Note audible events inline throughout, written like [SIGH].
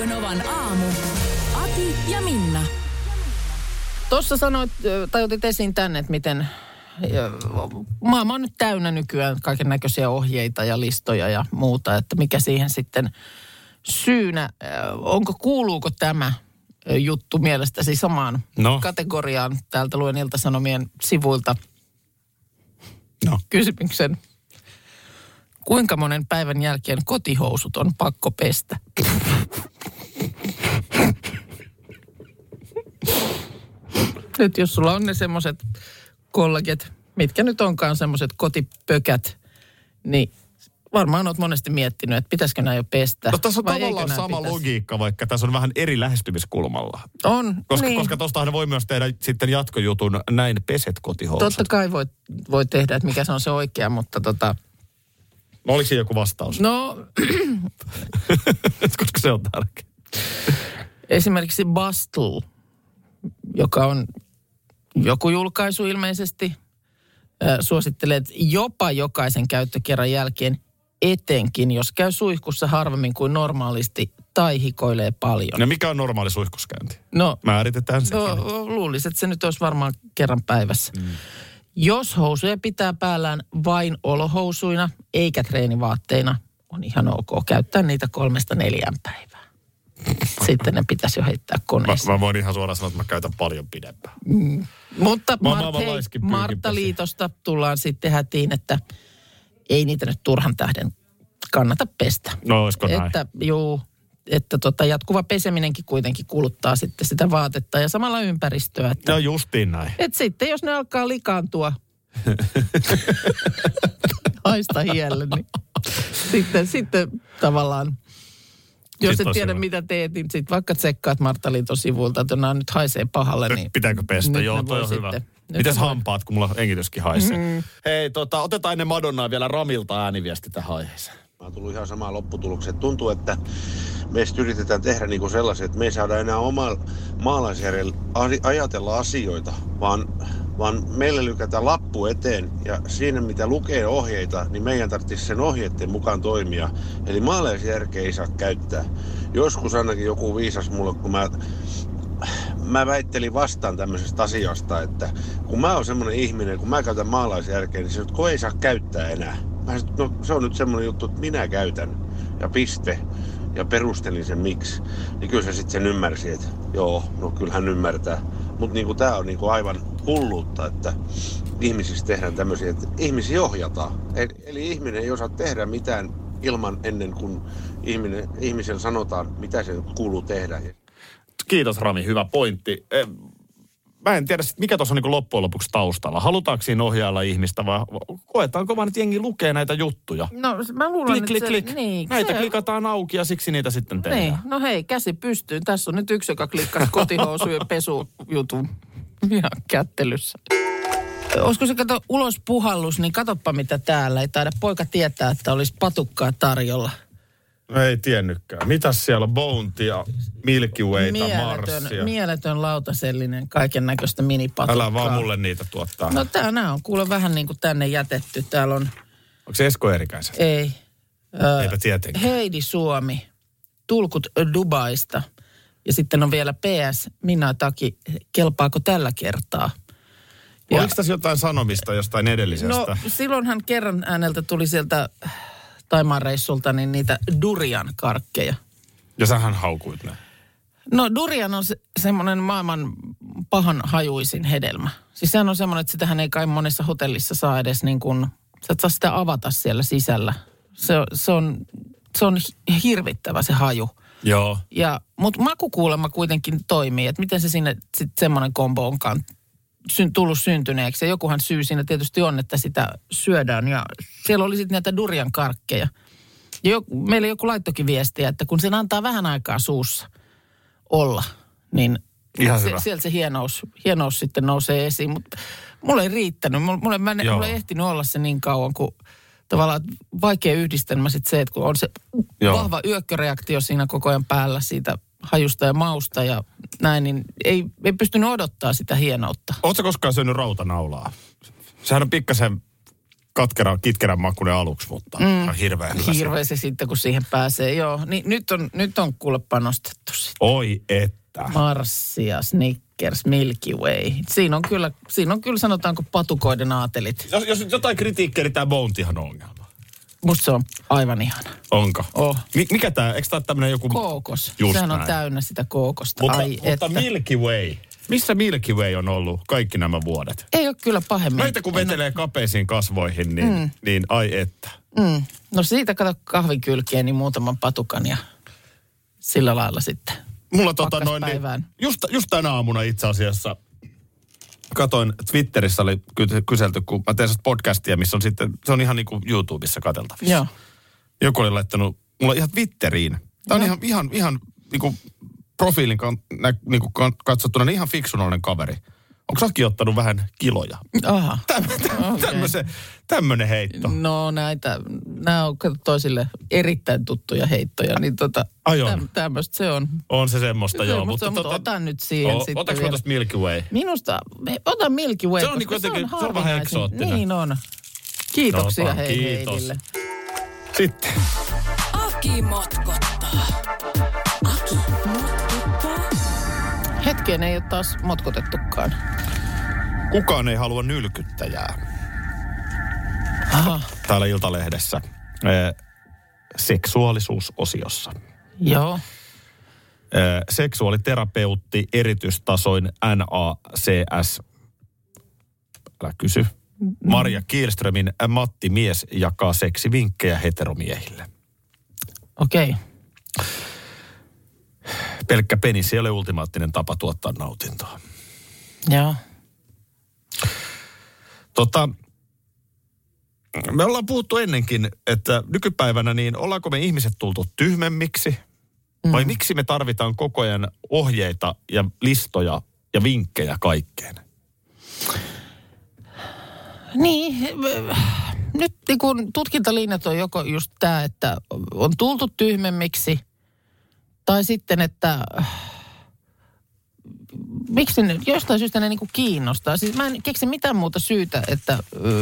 Radio Novan aamu. Ati ja Minna. Tuossa sanoit, tai otit esiin tänne, että miten maailma on nyt täynnä nykyään kaiken näköisiä ohjeita ja listoja ja muuta, että mikä siihen sitten syynä, onko, kuuluuko tämä juttu mielestäsi samaan No. kategoriaan, täältä luen Ilta-Sanomien sivuilta No. kysymyksen. Kuinka monen päivän jälkeen kotihousut on pakko pestä? Nyt jos sulla on ne semmoiset kollaget, mitkä nyt onkaan semmoiset kotipökät, niin varmaan oot monesti miettinyt, että pitäisikö nämä jo pestä. No tässä on vai tavallaan sama pitäisi? logiikka, vaikka tässä on vähän eri lähestymiskulmalla. On, Koska, niin. koska tostahan voi myös tehdä sitten jatkojutun näin peset kotihousut. Totta kai voi, voi tehdä, että mikä se on se oikea, mutta tota, No, oliko siinä joku vastaus? no [LAUGHS] koska se on tärkeä. esimerkiksi Bustle, joka on joku julkaisu ilmeisesti, suosittelee, että jopa jokaisen käyttökerran jälkeen, etenkin jos käy suihkussa harvemmin kuin normaalisti tai hikoilee paljon. Ja mikä on normaali suihkuskäynti? No, Määritetään sekin. no luulisin, että se nyt olisi varmaan kerran päivässä. Mm. Jos housuja pitää päällään vain olohousuina eikä treenivaatteina, on ihan ok käyttää niitä kolmesta neljään päivää. [LAUGHS] Sitten ne pitäisi jo heittää Mä, koneeseen. mä voin ihan suoraan sanoa, että mä käytän paljon pidempään. Mutta Mä oon Mart, hei, Martta. Liitosta tullaan sitten hätiin, että ei niitä nyt turhan tähden kannata pestä. No, olisiko näin? Että, juu, että tota, jatkuva peseminenkin kuitenkin kuluttaa sitten sitä vaatetta ja samalla ympäristöä. Että, No justiin näin. et sitten jos ne alkaa likaantua, [LAUGHS] haista hielle, niin sitten, sitten tavallaan, jos et tiedä hyvä. mitä teet, niin sitten vaikka tsekkaat Martta Liiton sivuilta, että nämä nyt haisee pahalle. Niin pitääkö pestä? nyt Joo, ne toi on hyvä. sitten- nyt ne voi- hampaat, kun mulla hengityskin haisee? Mm. Hei, tota, otetaan ennen Madonnaa vielä Ramilta ääniviesti tähän aiheeseen. Mä oon tullut ihan samaan lopputulokseen. Tuntuu, että meistä yritetään tehdä niinku sellaisia, että me ei saada enää oma maalaisjärjellä ajatella asioita, vaan, vaan meille lykätään lappu eteen ja siinä mitä lukee ohjeita, niin meidän tarvitsisi sen ohjeiden mukaan toimia. Eli maalaisjärkeä ei saa käyttää. Joskus ainakin joku viisas mulle, kun mä mä väittelin vastaan tämmöisestä asiasta, että kun mä oon semmonen ihminen, kun mä käytän maalaisjärkeä, niin se kun ei saa käyttää enää. Mä sanoin, no, se on nyt semmonen juttu, että minä käytän. Ja piste. Ja perustelin sen miksi. Niin kyllä se sitten sen ymmärsi, että joo, no kyllä hän ymmärtää. Mutta niinku tää on niinku aivan hulluutta, että ihmisistä tehdään tämmöisiä, että ihmisiä ohjataan. Eli, eli ihminen ei osaa tehdä mitään ilman ennen kuin ihminen, ihmisen sanotaan, mitä sen kuuluu tehdä. Kiitos Rami, hyvä pointti. Mä en tiedä, sit mikä tuossa on niin loppujen lopuksi taustalla. Halutaanko siinä ohjailla ihmistä vai koetaanko vaan, että jengi lukee näitä juttuja? No mä luulen, Klik, klik, se, klik. Niin, Näitä se- klikataan auki ja siksi niitä sitten tehdään. Niin, no hei, käsi pystyyn. Tässä on nyt yksi, joka klikkasi [LAUGHS] kotihousujen pesujutun ihan kättelyssä. Olisiko se kato ulos puhallus, niin katoppa mitä täällä. Ei taida poika tietää, että olisi patukkaa tarjolla. Ei tiennytkään. Mitäs siellä on? Bountia, Milky Wayta, Mieletön, Marsia. mieletön lautasellinen, kaiken näköistä minipatukkaa. Älä vaan mulle niitä tuottaa. No tää nää on kuule vähän niin kuin tänne jätetty. Täällä on, Onko se Esko Eerikäisen? ei, Eipä tietenkään. Heidi Suomi, tulkut Dubaista. Ja sitten on vielä PS, Minna Taki, kelpaako tällä kertaa? Ja- Oliko tässä jotain sanomista jostain edellisestä? No silloinhan kerran ääneltä tuli sieltä Taimaan reissulta niin niitä durian karkkeja. Ja sähän haukuit ne. No durian on se, semmoinen maailman pahan hajuisin hedelmä. Siis sehän on semmoinen, että sitähän ei kai monessa hotellissa saa edes niin kuin, sä et saa sitä avata siellä sisällä. Se, se on, se on hi- hirvittävä se haju. Joo. Ja, mutta makukuulemma kuitenkin toimii, että miten se sinne sitten semmoinen kombo onkaan syn, tullut syntyneeksi. Ja jokuhan syy siinä tietysti on, että sitä syödään. Ja siellä oli sitten näitä durian karkkeja. Jo, meille joku laittokin viestiä, että kun sen antaa vähän aikaa suussa olla, niin Ihan se, hyvä. sieltä se hienous, hienous sitten nousee esiin. Mutta mulla ei riittänyt. Mulla, mä, en- Joo. mulla ei ehtinyt olla se niin kauan, kun tavallaan vaikea yhdistelmä sitten se, että kun on se Joo. vahva yökköreaktio siinä koko ajan päällä siitä hajusta ja mausta ja näin, niin ei, ei pystynyt odottaa sitä hienoutta. Oletko koskaan syönyt rautanaulaa? Sehän on pikkasen katkera, kitkerän makuinen aluksi, mutta mm. on hirveän hyvä. Hirveä se sitten, kun siihen pääsee. Joo, niin nyt on, nyt on kuule panostettu sitten. Oi että. Marsia, Snickers, Milky Way. Siinä on kyllä, siinä on kyllä sanotaanko patukoiden aatelit. Jos, jos jotain kritiikkiä, niin tämä Bountyhan on ongelma. Musta se on aivan ihana. Onko? Oh. Mi- mikä tämä? Eikö tämä tämmöinen joku... Kookos. Just Sehän on näin. täynnä sitä kookosta. Mutta, Ai mutta että. Milky Way. Missä Milky Way on ollut kaikki nämä vuodet? Ei ole kyllä pahemmin. Meitä kun vetelee kapeisiin kasvoihin, niin, mm. niin ai että. Mm. No siitä kato kahvikylkeen, niin muutaman patukan ja sillä lailla sitten. Mulla tota noin, niin, just, just tänä aamuna itse asiassa katoin, Twitterissä oli ky- kyselty, kun mä teen sellaista podcastia, missä on sitten, se on ihan niin kuin YouTubessa katseltavissa. Joo. Joku oli laittanut mulla ihan Twitteriin. Tämä on ihan, ihan, ihan niin kuin profiilin kan, nä, niin kuin katsottuna niin ihan fiksunallinen kaveri. Onko säkin ottanut vähän kiloja? Aha. Tämmöinen tämmönen heitto. No näitä, nämä on kato toisille erittäin tuttuja heittoja, niin tota, on. tämmöistä se on. On se semmoista, joo. Mutta, mutta tota- otan nyt siihen O- sitten Otaks mä vielä. tosta Milky Way? Minusta, ota Milky Way, Se on koska niinku jotenkin- se on vähän eksoottinen. Niin on. Kiitoksia No, hei kiitos. Heidille. Sitten. Aki motkottaa. Aki motkottaa. Hetkeen ei ole taas motkotettukaan. Kukaan ei halua nylkyttäjää. Aha. Täällä Iltalehdessä. Eh, seksuaalisuusosiossa. Joo. Eh, seksuaaliterapeutti erityistasoin NACS. Älä kysy. Marja Kielströmin Matti Mies jakaa seksivinkkejä heteromiehille. Okei. Pelkkä penis ei ole ultimaattinen tapa tuottaa nautintoa. Joo. Tota, me ollaan puhuttu ennenkin, että nykypäivänä niin ollaanko me ihmiset tultu tyhmemmiksi vai miksi me tarvitaan koko ajan ohjeita ja listoja ja vinkkejä kaikkeen? Niin, ö, nyt niin kun tutkintalinjat on joko just tämä, että on tultu tyhmemmiksi, tai sitten, että miksi ne, jostain syystä ne niin kuin kiinnostaa. Siis mä en keksi mitään muuta syytä, että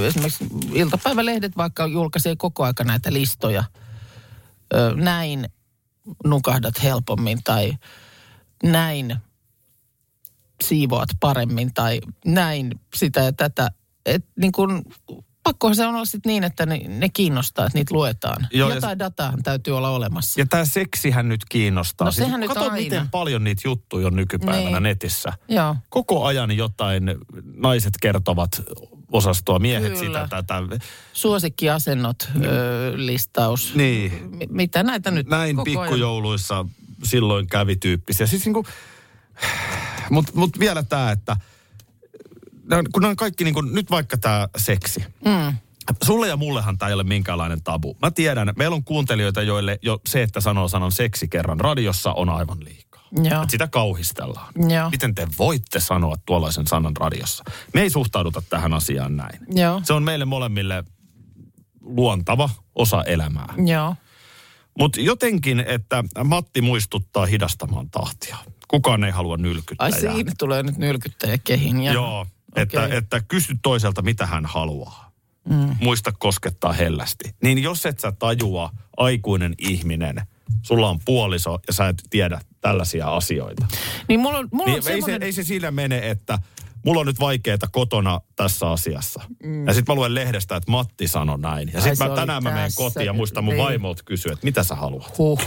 esimerkiksi iltapäivälehdet vaikka julkaisee koko aika näitä listoja. Näin nukahdat helpommin tai näin siivoat paremmin tai näin sitä ja tätä. Et niin kun, pakkohan se on olla sitten niin, että ne, ne kiinnostaa, että niitä luetaan. Joo, ja Jotain dataahan täytyy olla olemassa. Ja tämä seksihän nyt kiinnostaa. No sehän nyt kato, aina. miten paljon niitä juttuja on nykypäivänä Niin. netissä. Joo. Koko ajan jotain naiset kertovat osastoa, miehet Kyllä. sitä, tätä. Suosikkiasennot, ö, listaus. Niin. M- mitä näitä nyt Näin koko ajan- pikkujouluissa silloin kävi tyyppisiä. Siis niinku, [SIGHS] mutta mut vielä tämä, että kun on kaikki, niinku, nyt vaikka tämä seksi. Mm. Sulle ja mullehan tämä ei ole minkäänlainen tabu. Mä tiedän, meillä on kuuntelijoita, joille jo se, että sanoo sanan seksi kerran radiossa on aivan liikaa. Joo. Et sitä kauhistellaan. Joo. Miten te voitte sanoa tuollaisen sanan radiossa? Me ei suhtauduta tähän asiaan näin. Joo. Se on meille molemmille luontava osa elämää. Joo. Mutta jotenkin, että Matti muistuttaa hidastamaan tahtia. Kukaan ei halua nylkyttää. Ai siinä tulee nyt nylkyttäjä kehin. Ja... Joo, että, Okei. että kysy toiselta, mitä hän haluaa. Mm. Muista koskettaa hellästi. Niin jos et sä tajua, aikuinen ihminen, sulla on puoliso ja sä et tiedä tällaisia asioita. Niin mulla on, mulla Niin on ei, se, semmoinen... ei se siinä mene, että mulla on nyt vaikeaa kotona tässä asiassa. Mm. Ja sitten mä luen lehdestä, että Matti sanoi näin. Ja sitten tänään mä menen kotiin ja muistan mun Niin. vaimolta kysyä, että mitä sä haluat. Huh.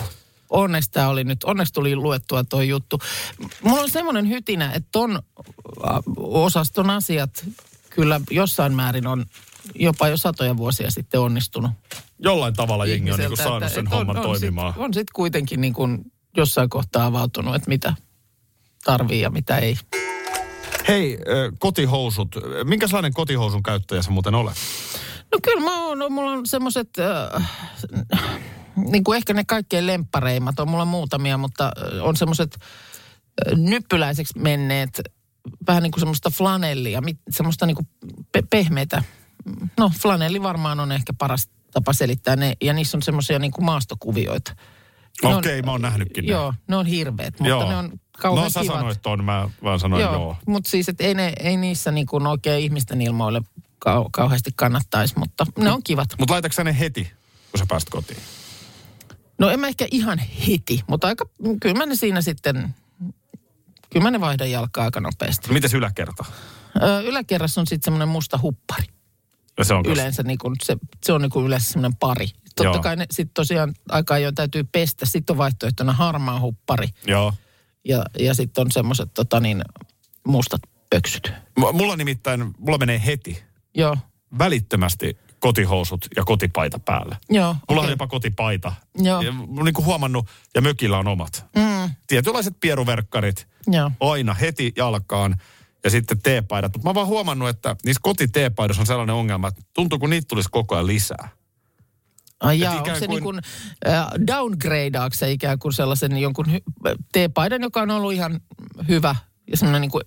Onneksi tämä oli nyt, onneksi tuli luettua tuo juttu. Mulla on semmoinen hytinä, että ton äh, osaston asiat kyllä jossain määrin on jopa jo satoja vuosia sitten onnistunut. Jollain tavalla jengi on niinku saanut että- sen että homman on, toimimaan. On sitten on sit kuitenkin niin kuin jossain kohtaa avautunut, että mitä tarvii ja mitä ei. Hei, kotihousut. Minkälainen kotihousun käyttäjä sä muuten olet? No kyllä mä oon, mulla on semmoiset, äh, niin kuin ehkä ne kaikkein lemppareimmat, on mulla muutamia, mutta on semmoiset nyppyläiseksi menneet, vähän niin kuin semmoista flanellia, semmoista niin kuin pe- pehmeitä. No flanelli varmaan on ehkä paras tapa selittää ne, ja niissä on semmoisia niin kuin maastokuvioita. Okei, mä oon nähnytkin ne. Joo, ne on hirveät, mutta Joo. ne on kauhean No sä kivat. sanoit ton, mä vaan sanoin joo. joo, mutta siis et ei, ne, ei niissä niin kuin oikein ihmisten ilmoille kau- kauheasti kannattaisi, mutta ne on kivat. Mutta laitatko ne heti, kun sä pääst kotiin? No en mä ehkä ihan heti, mutta aika, kyllä mä ne siinä sitten, kyllä mä ne vaihdan jalkaa aika nopeasti. Mites yläkerta? Ö, yläkerrassa on sitten semmoinen musta huppari. Ja se on Yleensä niin kuin se, se on niin yleensä semmoinen pari. Totta Joo. kai ne sitten tosiaan aika ajoin täytyy pestä. Sitten on vaihtoehtona harmaa huppari Joo. ja, ja sitten on semmoiset tota niin, mustat pöksyt. M- Mulla nimittäin, mulla menee heti Joo, välittömästi kotihousut ja kotipaita päälle. joo. Mulla on jopa kotipaita. Joo. Ja mä niin kuin huomannut, ja mökillä on omat. Mm, Tietynlaiset pieruverkkarit, joo. aina heti jalkaan. Ja sitten teepaidat. Mutta mä oon vaan huomannut, että niissä kotiteepaidoissa on sellainen ongelma, että tuntuu kun niitä tulisi koko ajan lisää. Ai jaa, onko se kuin- niin kuin, äh, downgradeaako se ikään kuin sellaisen jonkun hy- teepaidan, joka on ollut ihan hyvä ja semmoinen niin kuin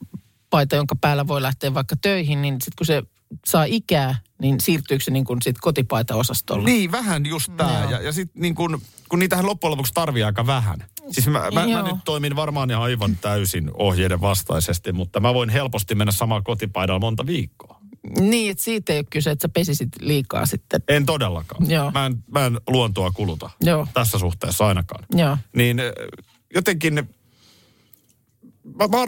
paita, jonka päällä voi lähteä vaikka töihin, niin sitten kun se saa ikää, niin siirtyykö se niin kuin sit kotipaita-osastolle? Niin, vähän just tää. Joo. Ja, ja sitten niin kun, kun niitähän loppujen lopuksi tarvii aika vähän. Siis mä, mä, mä nyt toimin varmaan ihan aivan täysin ohjeiden vastaisesti, mutta mä voin helposti mennä samaan kotipaidalla monta viikkoa. Niin, että siitä ei ole kyse, että sä pesisit liikaa sitten. En todellakaan. Joo. Mä en, mä en luontoa kuluta Joo. tässä suhteessa ainakaan. Joo. Niin äh, jotenkin, mä, mä,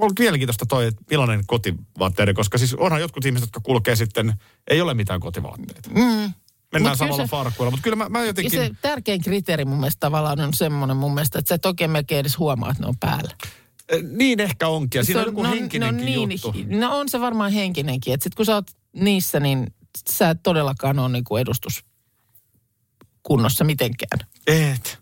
on mielenkiintoista toi, että millainen kotivaatteiden, koska siis onhan jotkut ihmiset, jotka kulkee sitten, ei ole mitään kotivaatteita. Mm. Mennään kyllä samalla se- farkuilla, mutta kyllä mä, mä jotenkin... se tärkein kriteeri mun mielestä tavallaan on semmoinen mun mielestä, että sä et oikein melkein edes huomaa, että ne on päällä. Eh, Niin ehkä onkin. Ja siinä on Se joku no, henkinenkin no, niin, juttu. No on se varmaan henkinenkin. Että sit kun sä oot niissä, niin sä et todellakaan ole niinku edustus kunnossa mitenkään. Et.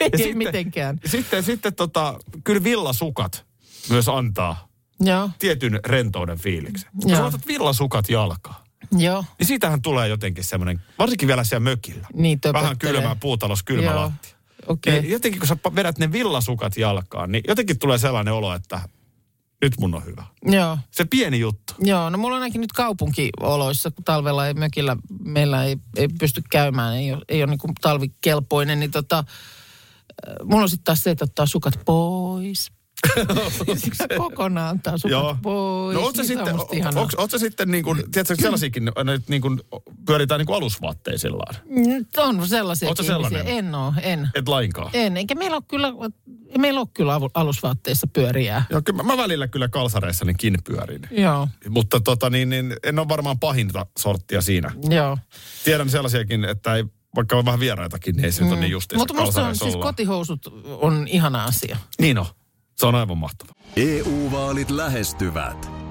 Ei sitten- mitenkään. Sitten, sitten tota, kyllä villasukat myös antaa Joo, tietyn rentouden fiiliksen. Kun sä laitat villasukat jalkaan, joo. niin siitähän tulee jotenkin semmoinen, varsinkin vielä siellä mökillä. Niin Vähän kylmää puutalous, kylmä Joo. lattia. Okei. Niin jotenkin kun sä vedät ne villasukat jalkaan, niin jotenkin tulee sellainen olo, että nyt mun on hyvä. Joo. Se pieni juttu. Joo, no mulla on ainakin nyt kaupunkioloissa, kun talvella ei mökillä, meillä ei, ei pysty käymään, ei ole, ei ole niin talvikelpoinen, niin tota, äh, mulla on sitten taas se, että ottaa sukat pois. [LAUGHS] Siksi se kokonaan ottaa sukat Joo. pois. No oot sä niin se on sitten, ihanaa. onks, oot sitten niin kuin, tiedätkö sellaisiakin, nyt niin kuin pyöritään niin kuin alusvaatteisillaan? Nyt on sellaisia ihmisiä. sellainen? En oo, en. Et lainkaan. En, eikä meillä ole kyllä, ei meillä ole kyllä alusvaatteissa pyöriää. Joo, kyllä mä, mä välillä kyllä kalsareissanikin pyörin. Joo, Mutta tota niin, niin en ole varmaan pahinta sorttia siinä. joo. Tiedän sellaisiakin, että ei, vaikka on vähän vieraitakin, niin ei se nyt ole niin justiinsa Mutta musta on, siis kotihousut on ihana asia. Niin on. Se on aivan mahtava. EU-vaalit lähestyvät.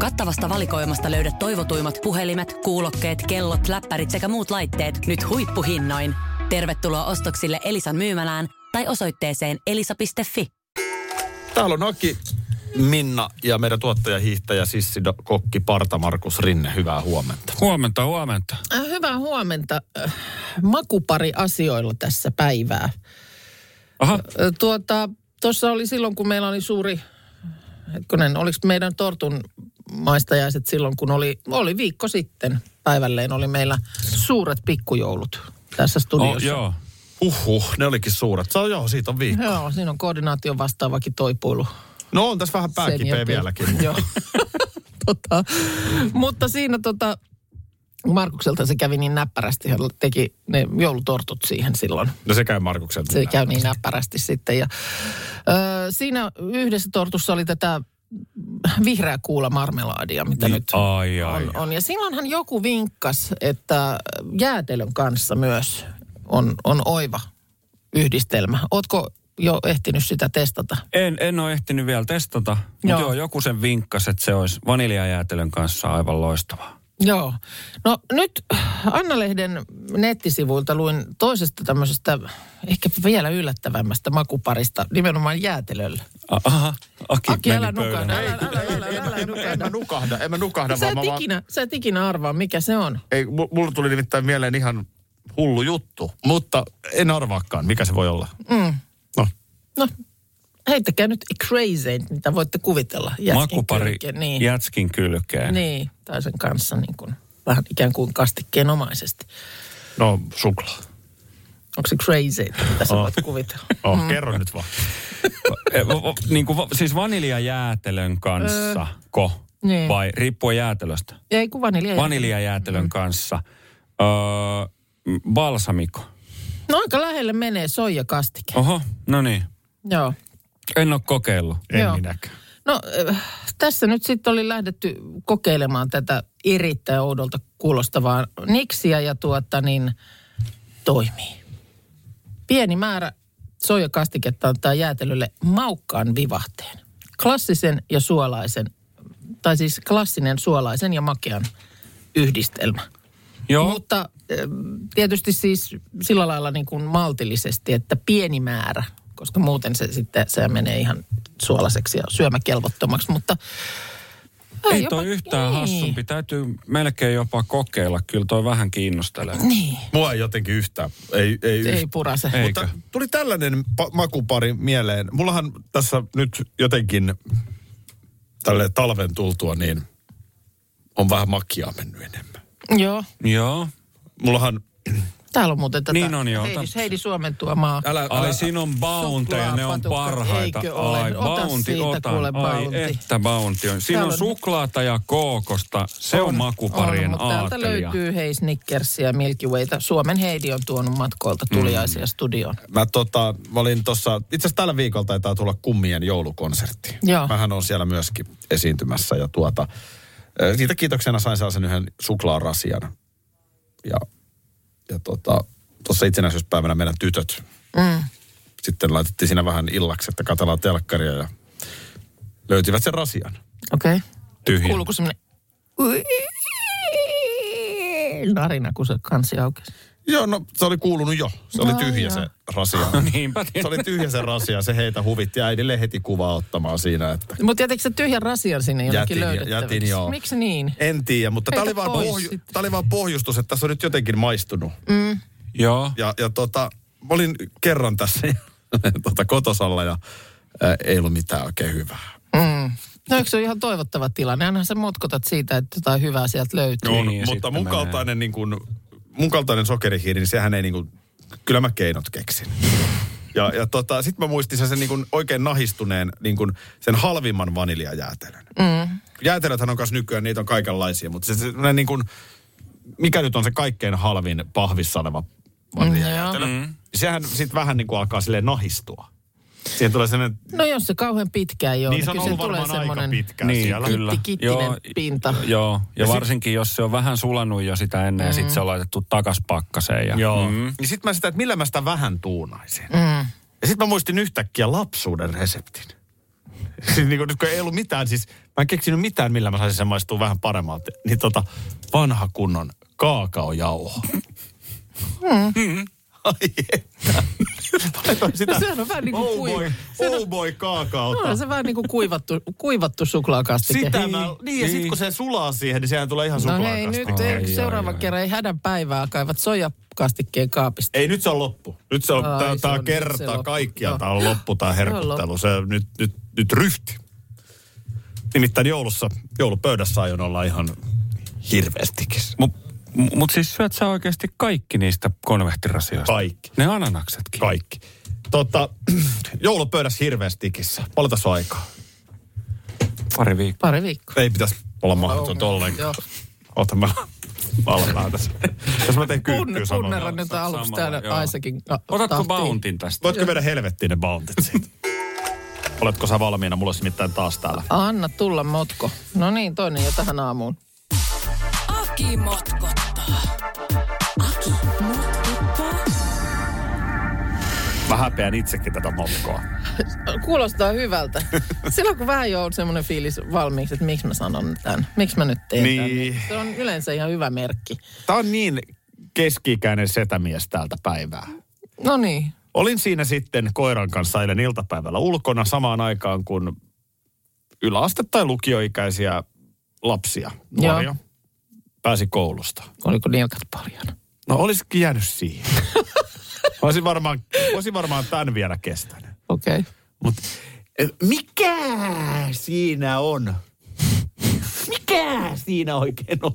Kattavasta valikoimasta löydät toivotuimmat puhelimet, kuulokkeet, kellot, läppärit sekä muut laitteet nyt huippuhinnoin. Tervetuloa ostoksille Elisan myymälään tai osoitteeseen elisa.fi. Täällä on Aki, Minna ja meidän tuottaja, hiihtäjä, Sissi, kokki, Parta, Markus Rinne. Hyvää huomenta. Huomenta, huomenta. Äh, Hyvää huomenta. Äh, Makupari asioilla tässä päivää. Aha, Äh, Tuota, tuossa oli silloin, kun meillä oli suuri, hetkonen, oliko meidän tortun maistajaiset silloin, kun oli, oli viikko sitten päivälleen, oli meillä suuret pikkujoulut tässä oh, studiossa. joo. Uhuh, ne olikin suuret. Se on, joo, siitä on viikko. Joo, siinä on koordinaation vastaavakin toipuilu. No on tässä vähän pääkipeä vieläkin. [LAUGHS] Joo. [LAUGHS] tota, mutta siinä tota, Markukselta se kävi niin näppärästi. Hän teki ne joulutortut siihen silloin. No se käy Markuksen. Se käy niin näppärästi sitten. Ja, ö, siinä yhdessä tortussa oli tätä vihreä kuula marmelaadia, mitä Niin, nyt ai, ai, on, on. Ja silloinhan joku vinkkas, että jäätelön kanssa myös on, on oiva yhdistelmä. Ootko jo ehtinyt sitä testata? En, en ole ehtinyt vielä testata, mutta Joo. joo. joku sen vinkkasi, että se olisi vaniljajäätelön kanssa aivan loistavaa. Joo. No nyt Anna-lehden nettisivuilta luin toisesta tämmöisestä ehkä vielä yllättävämmästä makuparista, nimenomaan jäätelöllä. Aha, Aki, Aki, älä nukahda, älä, älä, älä, älä, älä En mä nukahda. nukahda, en mä nukahda, Sä vaan et, mä vaan... ikinä, sä et ikinä arvaa, mikä se on. Ei, mu- mulla tuli nimittäin mieleen ihan hullu juttu, mutta en arvaakaan, mikä se voi olla. Mm. No, No, heittäkää nyt crazy, mitä voitte kuvitella. jätkin Makupari kylkeen. Niin. jätskin kylkeen. Niin, tai sen kanssa niin kuin, vähän ikään kuin kastikkeenomaisesti. no suklaa. Onko se crazy, mitä sä Oh. voit kuvitella? [LAUGHS] Oh, kerro nyt vaan. [LAUGHS] Eh, niin kuin, siis vaniljajäätelön kanssa, ko? niin. Vai riippuen jäätelöstä? Ei kun vanilja. Vaniljajäätelön kanssa. Öö, balsamiko. No aika lähelle menee soijakastike. Oho, no niin. Joo. En ole kokeillut. En Joo. minäkään. No äh, tässä nyt sitten oli lähdetty kokeilemaan tätä erittäin oudolta kuulostavaa niksiä ja tuota niin toimii. Pieni määrä soijakastiketta antaa jäätelölle maukkaan vivahteen. Klassisen ja suolaisen, tai siis klassinen suolaisen ja makean yhdistelmä. Joo, Mutta ähm, tietysti siis sillä lailla niin kuin maltillisesti, että pieni määrä, koska muuten se sitten se menee ihan suolaiseksi ja syömäkelvottomaksi, mutta ei jopa- toi yhtään niin. hassumpi. Täytyy melkein jopa kokeilla. Kyllä toi vähän kiinnostelee. Niin, Mua ei jotenkin yhtään. Ei, ei, ei yht- purase. Ei. Mutta tuli tällainen pa- makupari mieleen. Mullahan tässä nyt jotenkin tälle talven tultua, niin on vähän makiaa mennyt enemmän. Joo, Joo. Mullahan, täällä on muuten tätä Niin on, joo. Heidi, Ota- Heidi Suomen tuomaa. älä, Ai älä, siinä on bounteja, ne on parhaita. eikö ole? Ai, Ota bounty, siitä otan. kuule Ai, bounty. että bounty on. Siinä on on- suklaata ja kookosta. Se on, on makuparien on, mutta täältä aatelia. löytyy hei Snickersia ja Milky Wayta. Suomen Heidi on tuonut matkoilta tuliaisia studioon. mä, tota, mä olin tuossa, itse asiassa tällä viikolla taitaa tulla kummien joulukonsertti. Joo. Mähän on siellä myöskin esiintymässä ja tuota, eh, siitä kiitoksena sain sellaisen yhden suklaarasian. Ja, ja tota, tuossa itsenäisyyspäivänä meidän tytöt Mm. sitten laitettiin siinä vähän illaksi, että katsellaan telkkaria ja löytivät sen rasian. Okei. Okay. Tyhjä. Kuuluuko semmoinen narina, kun se kansi aukesi? Joo, no se oli kuulunut jo. Se oli tyhjä jaa. se rasia. No [LAUGHS] niinpä. Se oli tyhjä se rasia, se heitä huvitti äidille heti kuvaa ottamaan siinä, että Mutta jätitkö sä tyhjän rasian sinne jonnekin Jätin, löydettäväksi? jätin, joo. Miksi niin? en tiedä, mutta tämä oli, vaan pohju, tää oli vaan pohjustus, että tässä on nyt jotenkin maistunut. Mm. Joo. Ja, ja tota, mä olin kerran tässä [LAUGHS] tota, kotosalla ja ää, ei ollut mitään oikein hyvää. Mm. No eikö se ole ihan toivottava tilanne? Ainahan sä motkotat siitä, että jotain hyvää sieltä löytyy. Niin, On, ja mutta mun kaltainen, niin kuin, mun kaltainen sokerihiiri, niin sehän ei niin kuin, kyllä mä keinot keksin. Ja, ja tota, sitten mä muistin sen, sen niin oikein nahistuneen niin kuin sen halvimman vaniljajäätelön. Mm. Jäätelöthän on kanssa nykyään, niitä on kaikenlaisia, mutta se, se se niin kuin, mikä nyt on se kaikkein halvin pahvissa oleva vaniljajäätelö, Mm, mm, mm. sehän sitten vähän niin kuin alkaa silleen nahistua. Siihen tulee sellainen, No jos se kauhean pitkä ei ole, niin se on kyllä ollut tulee varmaan aika semmoinen pitkään Niin, siellä. kyllä. kittinen pinta. Joo, ja, Ja sit- varsinkin jos se on vähän sulanut jo sitä ennen ja sitten se on laitettu takas pakkaseen. Ja, Joo. Mm. Mm. Niin sitten mä sitä, että millä mä sitä vähän tuunaisin. Mm. Ja sitten mä muistin yhtäkkiä lapsuuden reseptin. [LAUGHS] Siis niin nyt kun ei ollut mitään, siis mä en keksinyt mitään, millä mä saisin sen maistua vähän paremmalta. Niin tota, vanha kunnon kaakaojauho. Mm. Ai että. Laitoin sitä No sehän on vähän niin kuin oh kuiva. boy, oh boy kaakaota. On se vähän niin kuin kuivattu, kuivattu suklaakastike. Sitä mä, niin ja sitten kun se sulaa siihen, niin sehän tulee ihan No hei, nyt suklaakastike. ei, Ai, seuraava ai, ai. kerran ei hädän päivää kaivat sojakastikkeen kaapista. Ei, nyt se on loppu. Nyt se on, Ai, tää, se tää on kerta kaikkialta Joo. on loppu tää herkuttelu. Se nyt, nyt, nyt ryhti. Nimittäin joulussa, joulupöydässä aion olla ihan hirveästikin. Mutta mut siis syöt sä oikeasti kaikki niistä konvehtirasioista? Kaikki. Ne ananaksetkin? Kaikki. Tota, [CLEARS THROAT] joulupöydässä hirveästikissä. Paljon tässä on aikaa? Pari viikkoa. Pari viikkoa. Ei pitäisi olla mahdotonta ollenkaan. Joo. Ota mä [LAUGHS] vallaan tässä. Jos mä teen Kun, kyykkyä samalla. punneran nyt aluksi täällä. Aisakin a- Otatko tahtiin. bountin tästä? Voitko viedä helvettiin ne bountit siitä? Oletko sä valmiina? Mulla olisi nimittäin taas täällä. Anna tulla motko. No niin, toinen jo tähän aamuun. Aki motkottaa. Mä häpeän itsekin tätä motkoa. [LAUGHS] Kuulostaa hyvältä. [LAUGHS] Silloin kun vähän jo on semmoinen fiilis valmiiksi, että miksi mä sanon tämän, miksi mä nyt teen Niin. tämän. Se on yleensä ihan hyvä merkki. Tää on niin keski-ikäinen setämies täältä päivää. No niin, Olin siinä sitten koiran kanssa eilen iltapäivällä ulkona samaan aikaan, kun yläaste- tai lukioikäisiä lapsia, nuoria, pääsi koulusta. oliko nilkat paljana? No olisikin jäänyt siihen. [LAUGHS] olisin, varmaan, olisin varmaan tämän vielä kestänyt. Okei. Okay. Mutta mikä siinä on? Mikä siinä oikein on?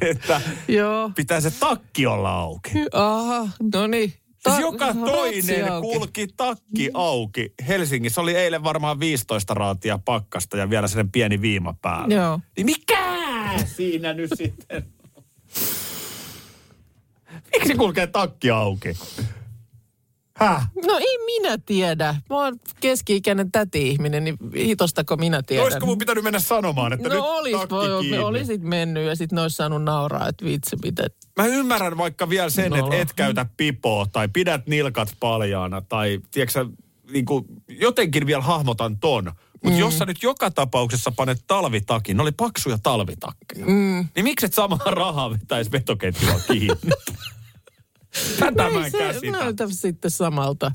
[LAUGHS] että Joo. pitää se takki olla auki. Aha, no niin. Siis Ta- joka ratsi toinen auki. kulki takki auki. Helsingissä oli eilen varmaan 15 raatia pakkasta ja vielä sen pieni viima päällä. Joo. Niin mikä siinä nyt sitten? Miksi kulkee takki auki? Häh? No ei minä tiedä. Mä oon keski-ikäinen täti-ihminen, niin hitostako minä tiedän. Olisiko mun pitänyt mennä sanomaan, että no nyt olis, takki voi, kiinni? olisit mennyt ja sit ne ois saanut nauraa, että vitsi, mitä. Mä ymmärrän vaikka vielä sen, No. että et käytä pipoa tai pidät nilkat paljaana tai tiedätkö niin kuin, jotenkin vielä hahmotan ton. Mutta mm. jos sä nyt joka tapauksessa panet talvitakin, ne oli paksuja talvitakkeja, mm. niin miksi et samaa [LAUGHS] rahaa vetäisi vetoketjua kiinni? [LAUGHS] Tätä mä Ei en se käsitä. näytä sitten samalta.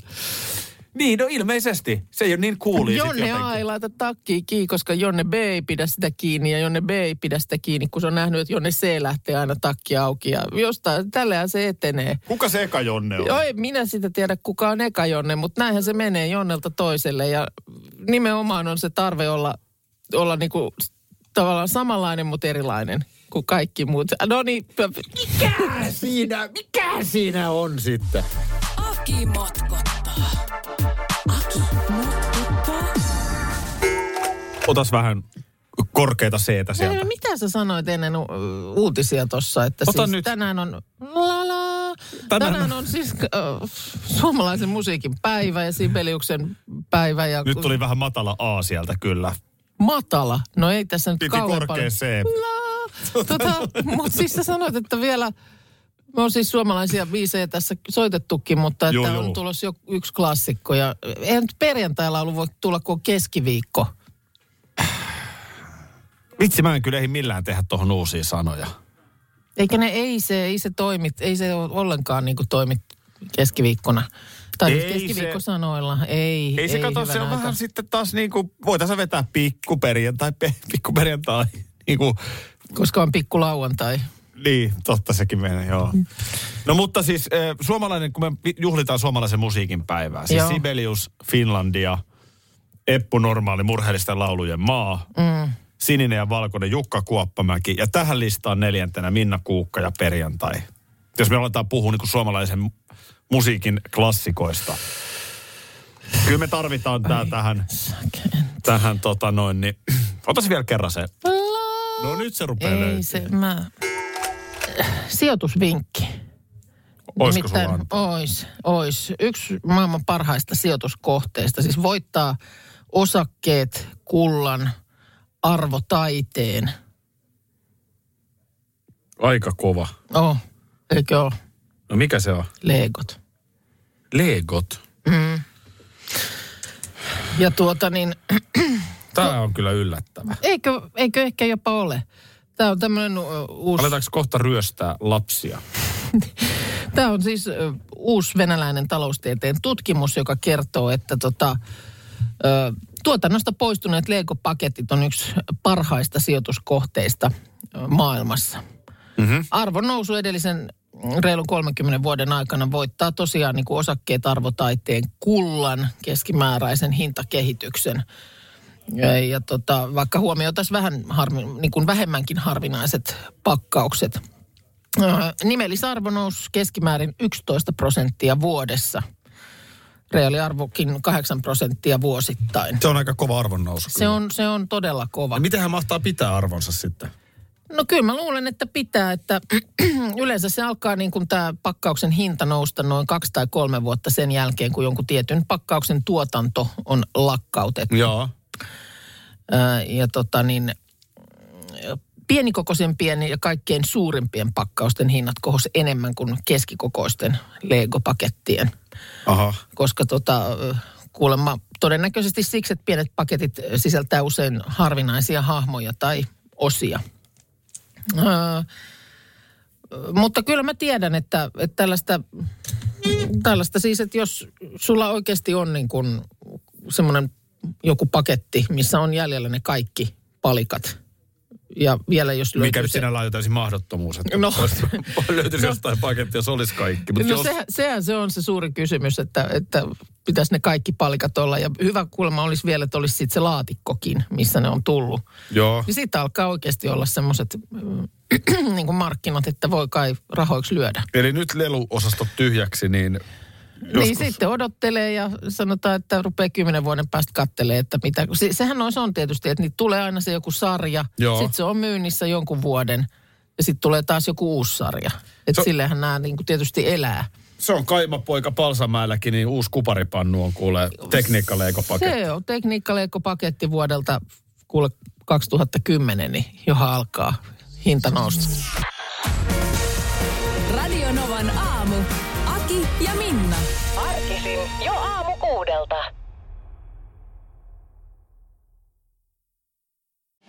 Niin, no ilmeisesti. Se ei ole niin kuuli sit Jonne A ei laita takkiin kiinni, koska Jonne B ei pidä sitä kiinni ja Jonne B ei pidä sitä kiinni, kun se on nähnyt, että Jonne C lähtee aina takki auki. Ja jostain, tällähän se etenee. Kuka se eka Jonne on? Joo, en minä sitä tiedä, kuka on eka Jonne, mutta näinhän se menee Jonnelta toiselle. Ja nimenomaan on se tarve olla, olla niinku tavallaan samanlainen, mutta erilainen kuin kaikki muut. No niin, Mikä siinä, mikä siinä on sitten? Aki motkottaa. Aki motkottaa. Otas vähän korkeita seetä sieltä. no mitä sä sanoit ennen u- uutisia tuossa, että Ota siis nyt. tänään on... La la. Tänään- Tänään, on siis äh, suomalaisen musiikin päivä ja Sibeliuksen päivä ja Nyt tuli vähän matala A sieltä kyllä. matala. No ei tässä nyt Piti kauhean korkea paljon. C. La. Tota, mutta siis sä sanoit, että vielä... Me on siis suomalaisia biisejä tässä soitettukin, mutta Joo, että joo. on tulossa jo yksi klassikko. Ja eihän nyt perjantailla ollut voi tulla kuin keskiviikko. Vitsi, mä en kyllä ehdi millään tehdä tuohon uusia sanoja. Eikä ne, ei se, ei se toimi, ei se ollenkaan niin kuin toimi keskiviikkona. Tai Ei ei se- keskiviikkosanoilla, ei. Ei se kato, se on hyvänä vähän aika. sitten taas niin kuin, voitaisiin vetää pikkuperjantai, pe, [LAUGHS] pikkuperjantai. Niin kuin, Koska on pikku lauantai. Niin, totta sekin menee, joo. No mutta siis eh, suomalainen, kun me juhlitaan suomalaisen musiikin päivää, siis Joo. Sibelius, Finlandia, Eppu Normaali, murheellisten laulujen maa, Mm. Sininen ja Valkoinen, Jukka Kuoppamäki ja tähän listaan neljäntenä Minna Kuukka ja Perjantai. Jos me aletaan puhua niin kuin suomalaisen mu- musiikin klassikoista. Kyllä me tarvitaan tää tähän, tähän tota noin, niin [CLEARS THROAT] otas vielä kerran se. No nyt se rupeaa Ei löytää. se, mä... Sijoitusvinkki. Sulla antaa? Ois, ois. Yksi maailman parhaista sijoituskohteista. Siis voittaa osakkeet, kullan, arvotaiteen. Aika kova. Oh, eikö ole? No mikä se on? Legot. Legot. Ja tuota niin, [CLEARS THROAT] Tämä on kyllä yllättävä. eikö, eikö ehkä jopa ole? Tämä on tämmöinen uusi... Aletaanko kohta ryöstää lapsia? [LAUGHS] Tämä on siis uusi venäläinen taloustieteen tutkimus, joka kertoo, että tota, tuotannosta poistuneet Lego-paketit on yksi parhaista sijoituskohteista maailmassa. Mm-hmm. Arvon nousu edellisen reilun 30 vuoden aikana voittaa tosiaan niin kuin osakkeet arvotaiteen kullan keskimääräisen hintakehityksen. Ja, ja tota, vaikka huomioitaisiin vähän harmi, niin kuin vähemmänkin harvinaiset pakkaukset. Ö, Nimellisarvo nousi keskimäärin 11 prosenttia vuodessa. Reaaliarvokin 8 prosenttia vuosittain. Se on aika kova arvonnousu. Se on, se on todella kova. Ja miten hän mahtaa pitää arvonsa sitten? No kyllä mä luulen, että pitää, että [CLEARS THROAT] yleensä se alkaa niin kuin tämä pakkauksen hinta nousta noin kaksi tai kolme vuotta sen jälkeen, kun jonkun tietyn pakkauksen tuotanto on lakkautettu. Joo. Ää, ja tota niin, pienikokoisempien ja kaikkein suurimpien pakkausten hinnat kohos enemmän kuin keskikokoisten Lego-pakettien. Aha. Koska tota, kuulemma todennäköisesti siksi, että pienet paketit sisältää usein harvinaisia hahmoja tai osia. Öö, mutta kyllä mä tiedän, että, että tällaista, tällaista siis, että jos sulla oikeasti on niin kuin semmoinen joku paketti, missä on jäljellä ne kaikki palikat. Ja vielä jos Mikä löytyy nyt se- sinällään on täysin mahdottomuus, että No. no. löytyisi jostain paketti, jos olisi kaikki. Mutta No jos, sehän, sehän se on se suuri kysymys, että, että pitäisi ne kaikki palikat olla. Ja hyvä kuulemma olisi vielä, että olisi sitten se laatikkokin, missä ne on tullut. joo. Niin siitä alkaa oikeasti olla semmoiset [CLEARS THROAT] niin kuin markkinat, että voi kai rahoiksi lyödä. Eli nyt leluosasto tyhjäksi, niin Joskus. Niin joskus... sitten odottelee ja sanotaan, että rupeaa kymmenen vuoden päästä kattelee, että mitä. Se, sehän on, se on tietysti, että niitä tulee aina se joku sarja, sitten se on myynnissä jonkun vuoden ja sitten tulee taas joku uusi sarja. Että Se- sillehän nämä niin kuin tietysti elää. Se on kaimapoika Palsamäelläkin, niin uusi kuparipannu on kuule tekniikka-leikopaketti. Se on tekniikkaleikkopaketti vuodelta kuule 2010, niin johon alkaa hinta nousta.